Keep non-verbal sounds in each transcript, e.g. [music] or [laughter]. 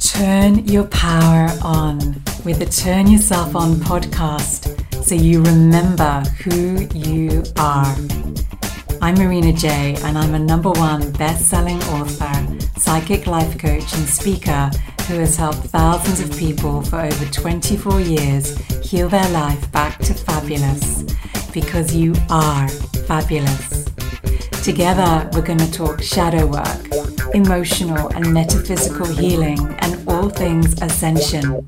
Turn your power on with the Turn Yourself On podcast so you remember who you are. I'm Marina J, and I'm a number one best selling author, psychic life coach, and speaker who has helped thousands of people for over 24 years heal their life back to fabulous because you are fabulous. Together, we're going to talk shadow work, emotional and metaphysical healing, and all things ascension.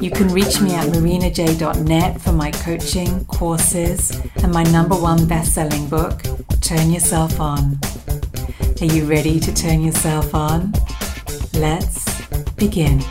You can reach me at marinaj.net for my coaching, courses, and my number one best selling book, Turn Yourself On. Are you ready to turn yourself on? Let's begin.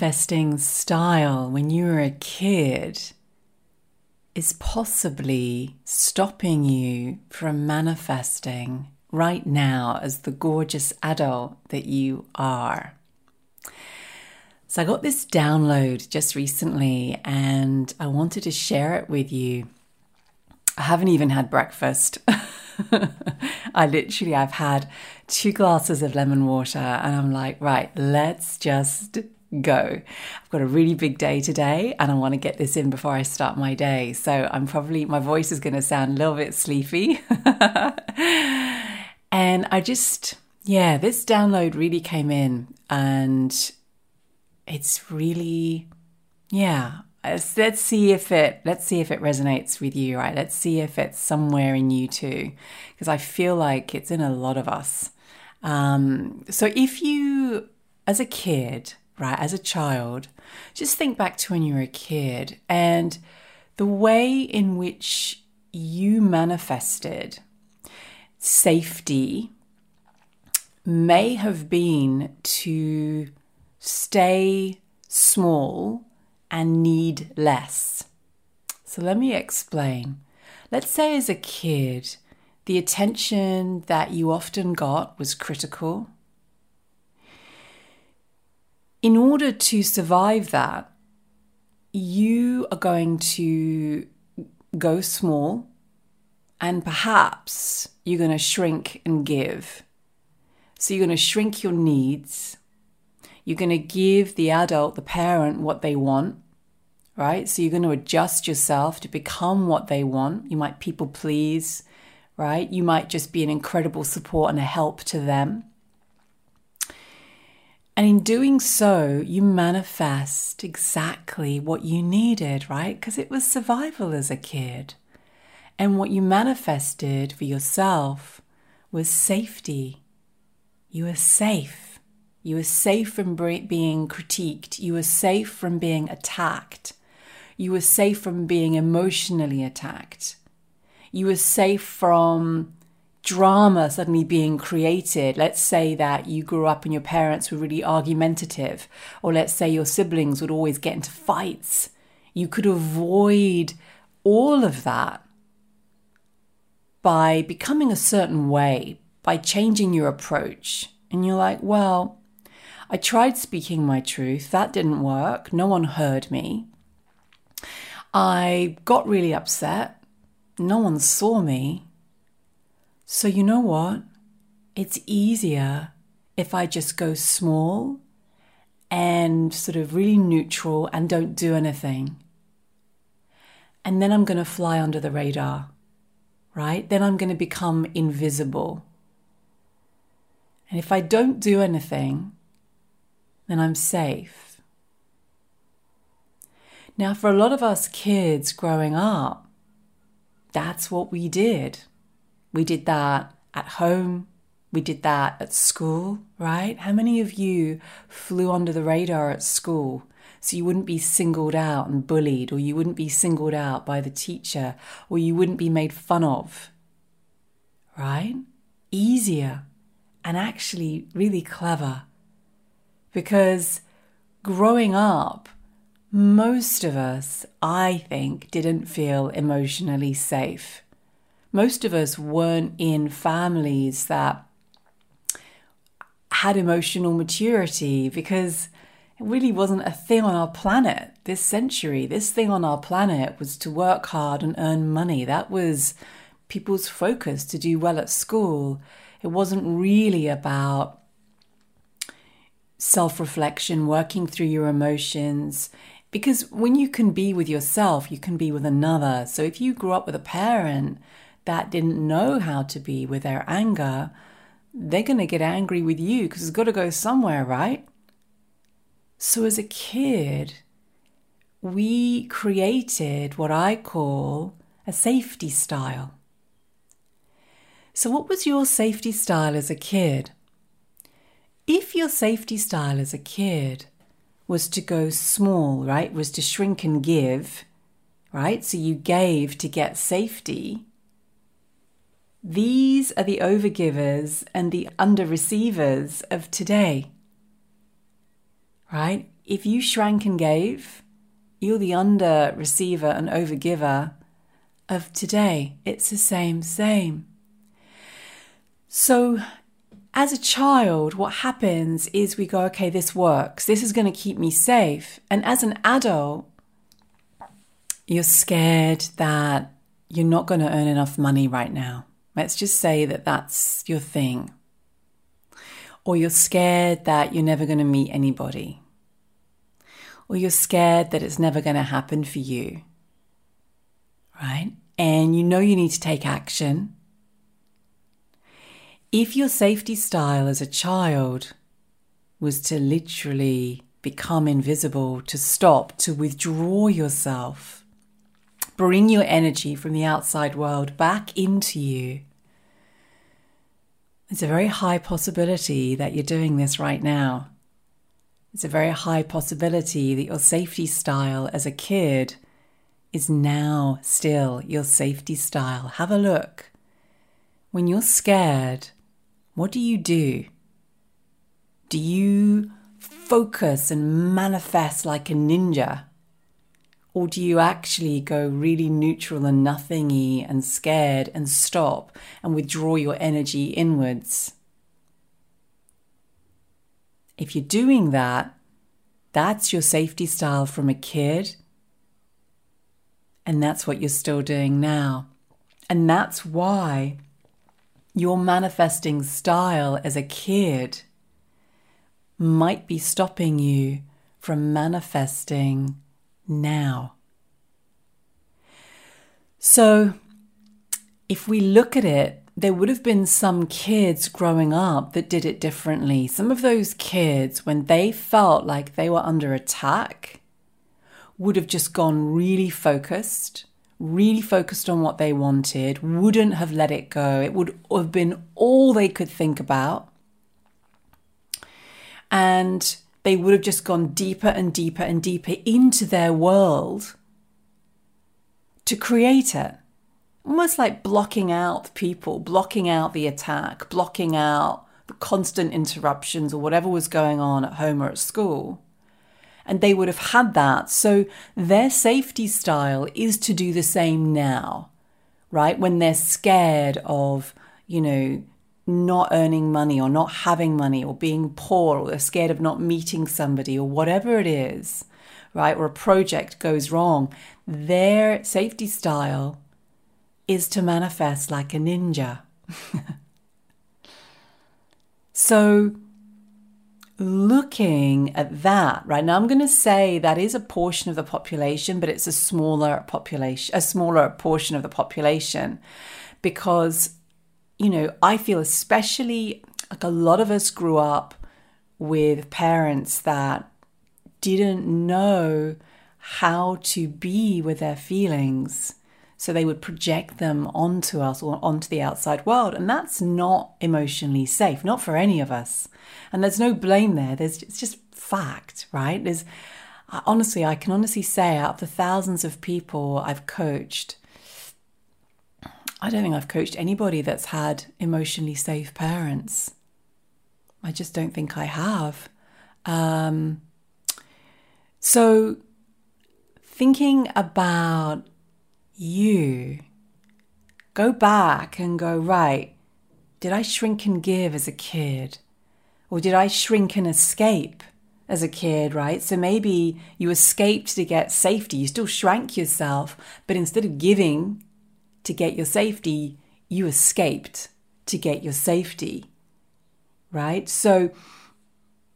Manifesting style when you were a kid is possibly stopping you from manifesting right now as the gorgeous adult that you are. So, I got this download just recently and I wanted to share it with you. I haven't even had breakfast. [laughs] I literally, I've had two glasses of lemon water and I'm like, right, let's just go. I've got a really big day today and I want to get this in before I start my day. So I'm probably, my voice is going to sound a little bit sleepy. [laughs] and I just, yeah, this download really came in and it's really, yeah, let's, see if it let's see if it resonates with you right let's see if it's somewhere in you too because i feel like it's in a lot of us um, so if you as a kid right as a child just think back to when you were a kid and the way in which you manifested safety may have been to stay small and need less. So let me explain. Let's say as a kid, the attention that you often got was critical. In order to survive that, you are going to go small and perhaps you're going to shrink and give. So you're going to shrink your needs you're going to give the adult, the parent, what they want, right? So you're going to adjust yourself to become what they want. You might people please, right? You might just be an incredible support and a help to them. And in doing so, you manifest exactly what you needed, right? Because it was survival as a kid. And what you manifested for yourself was safety. You were safe. You were safe from being critiqued. You were safe from being attacked. You were safe from being emotionally attacked. You were safe from drama suddenly being created. Let's say that you grew up and your parents were really argumentative, or let's say your siblings would always get into fights. You could avoid all of that by becoming a certain way, by changing your approach. And you're like, well, I tried speaking my truth, that didn't work. No one heard me. I got really upset. No one saw me. So, you know what? It's easier if I just go small and sort of really neutral and don't do anything. And then I'm going to fly under the radar, right? Then I'm going to become invisible. And if I don't do anything, then I'm safe. Now, for a lot of us kids growing up, that's what we did. We did that at home, we did that at school, right? How many of you flew under the radar at school so you wouldn't be singled out and bullied, or you wouldn't be singled out by the teacher, or you wouldn't be made fun of? Right? Easier and actually really clever because growing up, most of us, I think, didn't feel emotionally safe. Most of us weren't in families that had emotional maturity because it really wasn't a thing on our planet this century. This thing on our planet was to work hard and earn money. That was people's focus to do well at school. It wasn't really about self reflection, working through your emotions. Because when you can be with yourself, you can be with another. So if you grew up with a parent that didn't know how to be with their anger, they're going to get angry with you because it's got to go somewhere, right? So, as a kid, we created what I call a safety style. So, what was your safety style as a kid? If your safety style as a kid was to go small, right, was to shrink and give, right, so you gave to get safety, these are the overgivers and the under receivers of today. Right? If you shrank and gave, you're the under receiver and overgiver of today. It's the same, same. So, as a child, what happens is we go, okay, this works. This is going to keep me safe. And as an adult, you're scared that you're not going to earn enough money right now. Let's just say that that's your thing. Or you're scared that you're never going to meet anybody. Or you're scared that it's never going to happen for you. Right? And you know you need to take action. If your safety style as a child was to literally become invisible, to stop, to withdraw yourself, bring your energy from the outside world back into you. It's a very high possibility that you're doing this right now. It's a very high possibility that your safety style as a kid is now still your safety style. Have a look. When you're scared, what do you do? Do you focus and manifest like a ninja? Or do you actually go really neutral and nothingy and scared and stop and withdraw your energy inwards? If you're doing that, that's your safety style from a kid. And that's what you're still doing now. And that's why your manifesting style as a kid might be stopping you from manifesting now. So, if we look at it, there would have been some kids growing up that did it differently. Some of those kids, when they felt like they were under attack, would have just gone really focused, really focused on what they wanted, wouldn't have let it go. It would have been all they could think about. And they would have just gone deeper and deeper and deeper into their world to create it. Almost like blocking out people, blocking out the attack, blocking out the constant interruptions or whatever was going on at home or at school. And they would have had that. So their safety style is to do the same now, right? When they're scared of, you know, not earning money or not having money or being poor or they're scared of not meeting somebody or whatever it is, right, or a project goes wrong, their safety style is to manifest like a ninja. [laughs] so, looking at that, right now, I'm going to say that is a portion of the population, but it's a smaller population, a smaller portion of the population because you know, I feel especially like a lot of us grew up with parents that didn't know how to be with their feelings. So they would project them onto us or onto the outside world. And that's not emotionally safe, not for any of us. And there's no blame there. There's it's just fact, right? There's honestly, I can honestly say out of the thousands of people I've coached, I don't think I've coached anybody that's had emotionally safe parents. I just don't think I have. Um, so thinking about you, go back and go, right, did I shrink and give as a kid? Or did I shrink and escape as a kid, right? So maybe you escaped to get safety. You still shrank yourself, but instead of giving to get your safety, you escaped to get your safety, right? So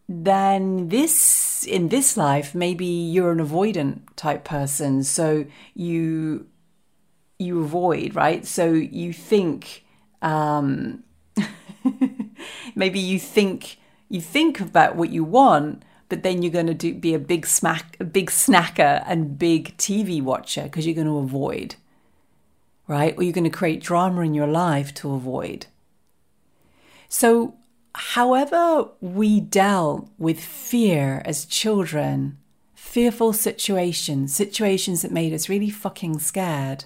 then this in this life maybe you're an avoidant type person so you you avoid right so you think um [laughs] maybe you think you think about what you want but then you're going to do, be a big smack a big snacker and big tv watcher because you're going to avoid right or you're going to create drama in your life to avoid so however we dealt with fear as children, fearful situations, situations that made us really fucking scared,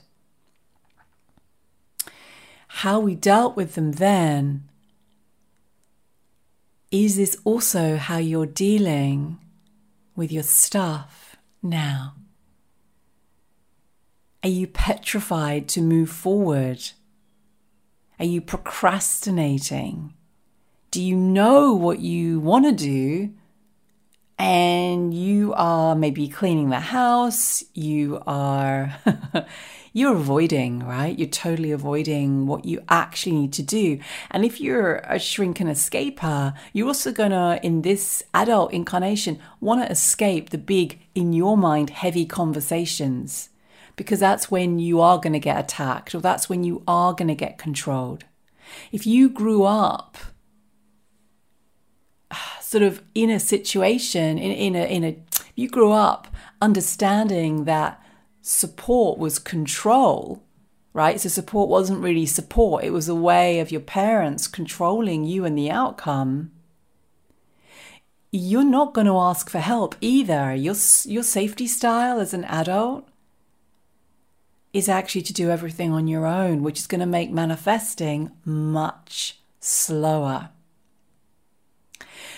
how we dealt with them then, is this also how you're dealing with your stuff now? Are you petrified to move forward? Are you procrastinating? do you know what you want to do? And you are maybe cleaning the house, you are [laughs] you're avoiding, right? You're totally avoiding what you actually need to do. And if you're a shrink and escaper, you're also gonna, in this adult incarnation, want to escape the big, in your mind, heavy conversations. Because that's when you are going to get attacked, or that's when you are going to get controlled. If you grew up [sighs] sort of in a situation, in, in a, in a, you grew up understanding that support was control, right? So support wasn't really support, it was a way of your parents controlling you and the outcome. You're not going to ask for help either. Your, your safety style as an adult is actually to do everything on your own, which is going to make manifesting much slower.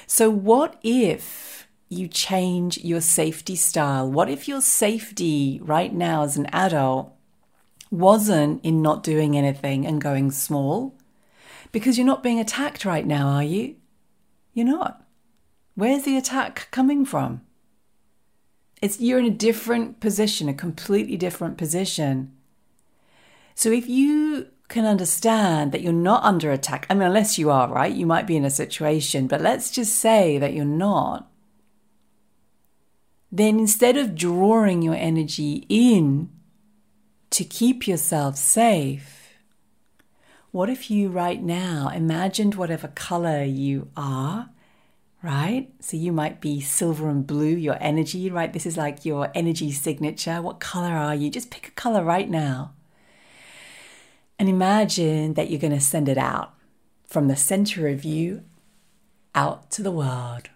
So, what if you change your safety style? What if your safety right now as an adult wasn't in not doing anything and going small? Because you're not being attacked right now, are you? You're not. Where's the attack coming from? It's you're in a different position, a completely different position. So if you can understand that you're not under attack. I mean, unless you are, right? You might be in a situation, but let's just say that you're not. Then instead of drawing your energy in to keep yourself safe, what if you right now imagined whatever color you are, right? So you might be silver and blue, your energy, right? This is like your energy signature. What color are you? Just pick a color right now. And imagine that you're going to send it out from the center of you out to the world,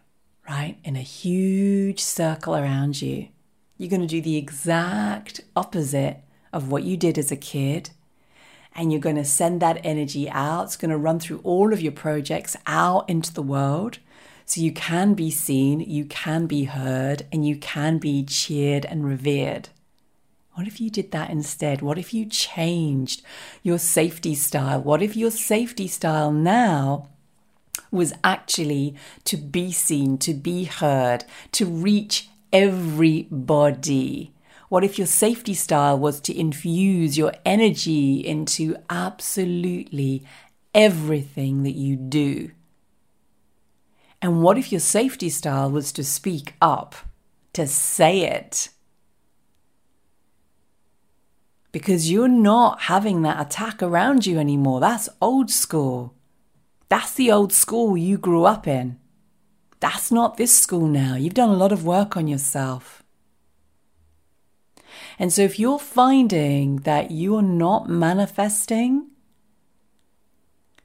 right? In a huge circle around you. You're going to do the exact opposite of what you did as a kid. And you're going to send that energy out. It's going to run through all of your projects out into the world. So you can be seen, you can be heard, and you can be cheered and revered. What if you did that instead? What if you changed your safety style? What if your safety style now was actually to be seen, to be heard, to reach everybody? What if your safety style was to infuse your energy into absolutely everything that you do? And what if your safety style was to speak up, to say it? because you're not having that attack around you anymore. That's old school. That's the old school you grew up in. That's not this school now. You've done a lot of work on yourself. And so, if you're finding that you're not manifesting,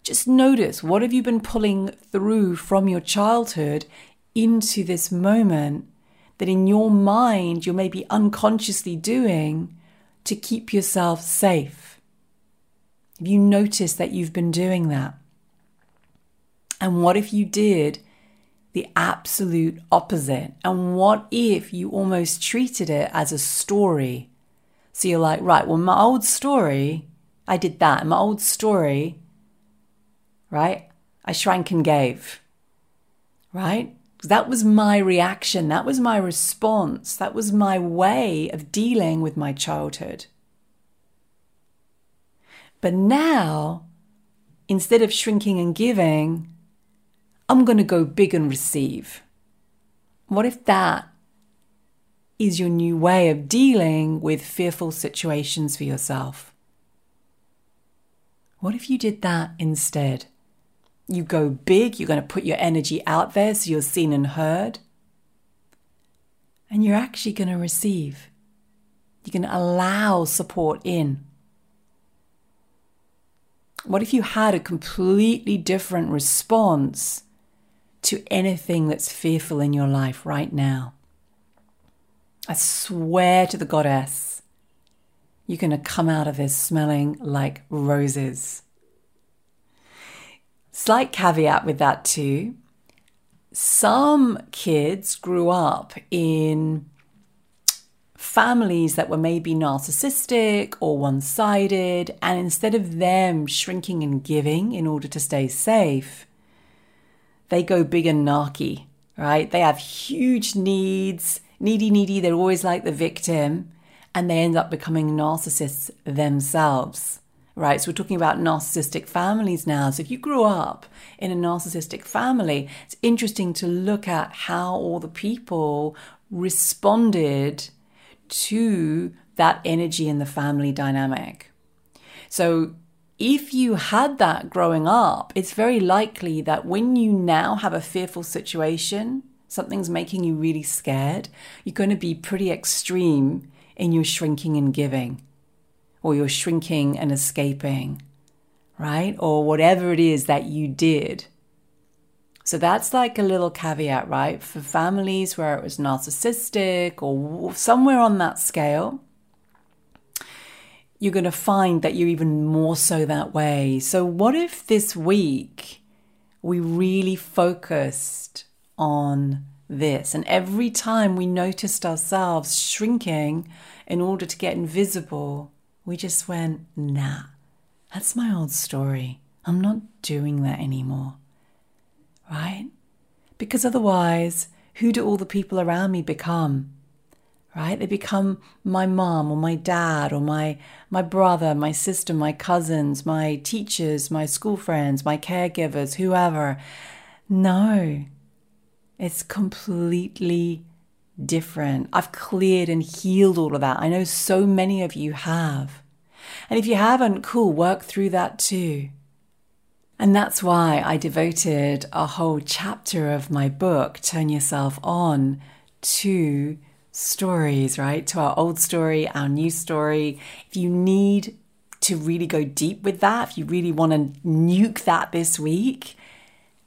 just notice what have you been pulling through from your childhood into this moment that in your mind you're maybe unconsciously doing to keep yourself safe? Have you noticed that you've been doing that? And what if you did the absolute opposite? And what if you almost treated it as a story? So you're like, right, well, my old story, I did that. In my old story, right, I shrank and gave, right? That was my reaction. That was my response. That was my way of dealing with my childhood. But now, instead of shrinking and giving, I'm going to go big and receive. What if that is your new way of dealing with fearful situations for yourself? What if you did that instead? You go big, you're going to put your energy out there so you're seen and heard. And you're actually going to receive. You're going to allow support in. What if you had a completely different response to anything that's fearful in your life right now? I swear to the goddess, you're going to come out of this smelling like roses. Slight caveat with that, too. Some kids grew up in families that were maybe narcissistic or one sided, and instead of them shrinking and giving in order to stay safe, they go big and narky, right? They have huge needs, needy, needy, they're always like the victim, and they end up becoming narcissists themselves, right? So we're talking about narcissistic families now. So if you grew up in a narcissistic family, it's interesting to look at how all the people responded to that energy in the family dynamic. So, if you had that growing up, it's very likely that when you now have a fearful situation, something's making you really scared, you're going to be pretty extreme in your shrinking and giving, or you're shrinking and escaping, right? Or whatever it is that you did so that's like a little caveat, right? For families where it was narcissistic or somewhere on that scale, you're going to find that you're even more so that way. So, what if this week we really focused on this? And every time we noticed ourselves shrinking in order to get invisible, we just went, nah, that's my old story. I'm not doing that anymore right? Because otherwise, who do all the people around me become? Right? They become my mom or my dad or my my brother, my sister, my cousins, my teachers, my school friends, my caregivers, whoever. No. It's completely different. I've cleared and healed all of that. I know so many of you have. And if you haven't, cool, work through that too. And that's why I devoted a whole chapter of my book, Turn Yourself On, to stories, right? To our old story, our new story. If you need to really go deep with that, if you really want to nuke that this week,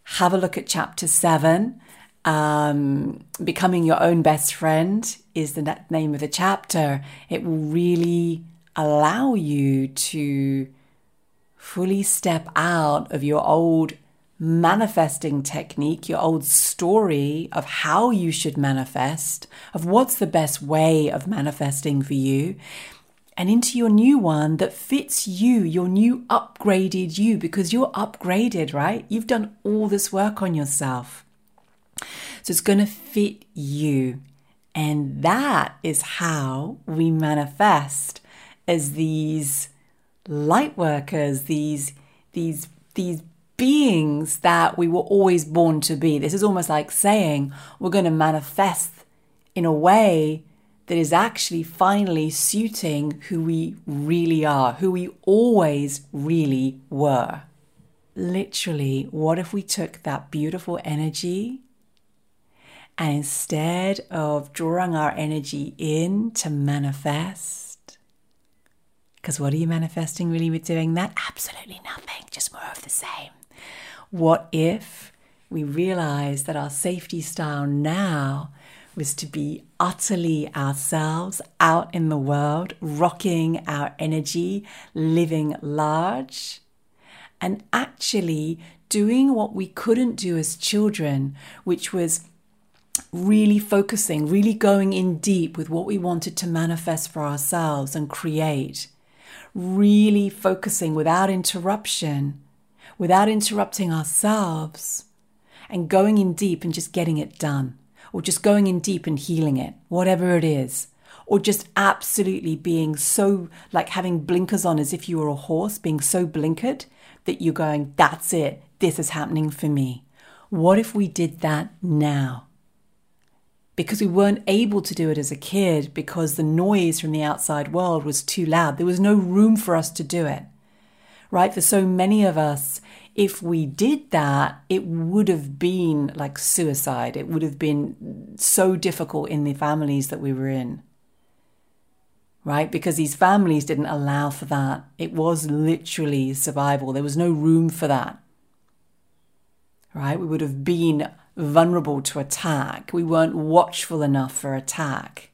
have a look at chapter seven. Um, Becoming Your Own Best Friend is the name of the chapter. It will really allow you to fully step out of your old manifesting technique, your old story of how you should manifest, of what's the best way of manifesting for you, and into your new one that fits you, your new upgraded you, because you're upgraded, right? You've done all this work on yourself. So it's going to fit you. And that is how we manifest as these light workers, these these these beings that we were always born to be. This is almost like saying we're going to manifest in a way that is actually finally suiting who we really are, who we always really were. Literally, what if we took that beautiful energy and instead of drawing our energy in to manifest, because what are you manifesting really with doing that? Absolutely nothing, just more of the same. What if we realize that our safety style now was to be utterly ourselves out in the world, rocking our energy, living large, and actually doing what we couldn't do as children, which was really focusing, really going in deep with what we wanted to manifest for ourselves and create, really focusing without interruption, without interrupting ourselves, and going in deep and just getting it done, or just going in deep and healing it, whatever it is. Or just absolutely being so like having blinkers on as if you were a horse, being so blinkered that you're going, that's it, this is happening for me. What if we did that now? Because we weren't able to do it as a kid because the noise from the outside world was too loud. There was no room for us to do it. Right? For so many of us, if we did that, it would have been like suicide. It would have been so difficult in the families that we were in. Right? Because these families didn't allow for that. It was literally survival. There was no room for that. Right? We would have been vulnerable to attack. We weren't watchful enough for attack,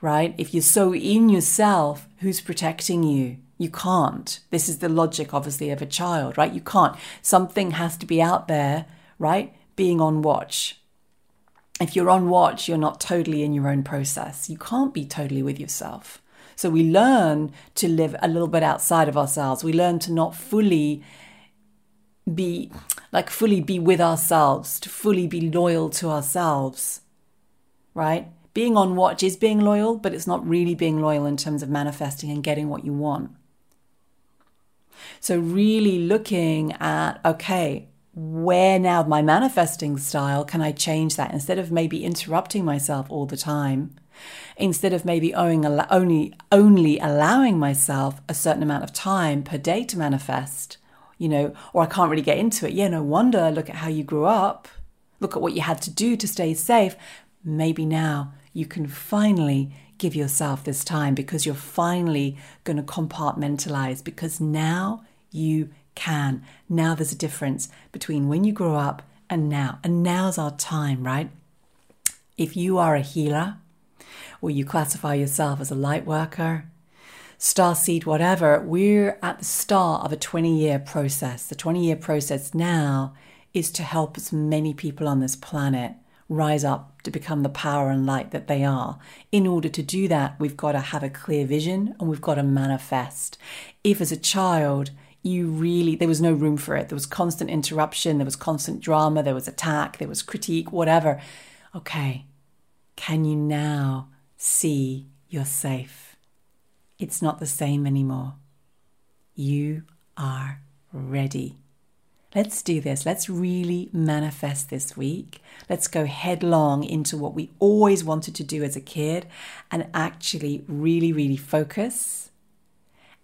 right? If you're so in yourself, who's protecting you? You can't. This is the logic, obviously, of a child, right? You can't. Something has to be out there, right? Being on watch. If you're on watch, you're not totally in your own process. You can't be totally with yourself. So we learn to live a little bit outside of ourselves. We learn to not fully be like fully be with ourselves, to fully be loyal to ourselves, right? Being on watch is being loyal, but it's not really being loyal in terms of manifesting and getting what you want. So, really looking at, okay, where now my manifesting style can I change that instead of maybe interrupting myself all the time? Instead of maybe only, only allowing myself a certain amount of time per day to manifest, you know, or I can't really get into it. Yeah, no wonder. Look at how you grew up. Look at what you had to do to stay safe. Maybe now you can finally give yourself this time because you're finally going to compartmentalize because now you can. Now there's a difference between when you grow up and now. And now's our time, right? If you are a healer or you classify yourself as a light worker, star seed, whatever, we're at the start of a 20 year process. The 20 year process now is to help as many people on this planet rise up to become the power and light that they are. In order to do that, we've got to have a clear vision and we've got to manifest. If as a child, you really, there was no room for it. There was constant interruption, there was constant drama, there was attack, there was critique, whatever. Okay, can you now see you're safe? It's not the same anymore. You are ready. Let's do this. Let's really manifest this week. Let's go headlong into what we always wanted to do as a kid and actually really, really focus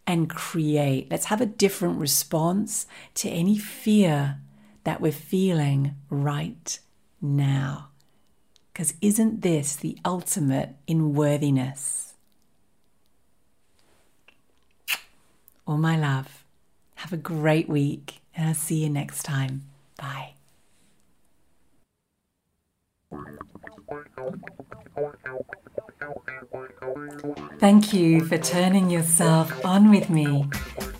and create. Let's have a different response to any fear that we're feeling right now. Because isn't this the ultimate in worthiness? All my love. Have a great week, and I'll see you next time. Bye. Thank you for turning yourself on with me.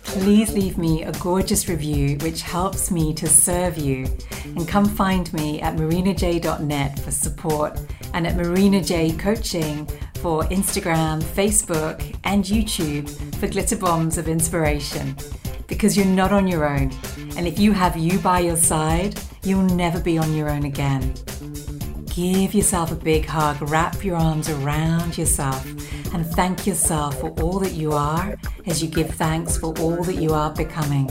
Please leave me a gorgeous review, which helps me to serve you. And come find me at marinaj.net for support and at marinaj coaching for Instagram, Facebook, and YouTube for glitter bombs of inspiration. Because you're not on your own. And if you have you by your side, you'll never be on your own again. Give yourself a big hug, wrap your arms around yourself, and thank yourself for all that you are as you give thanks for all that you are becoming.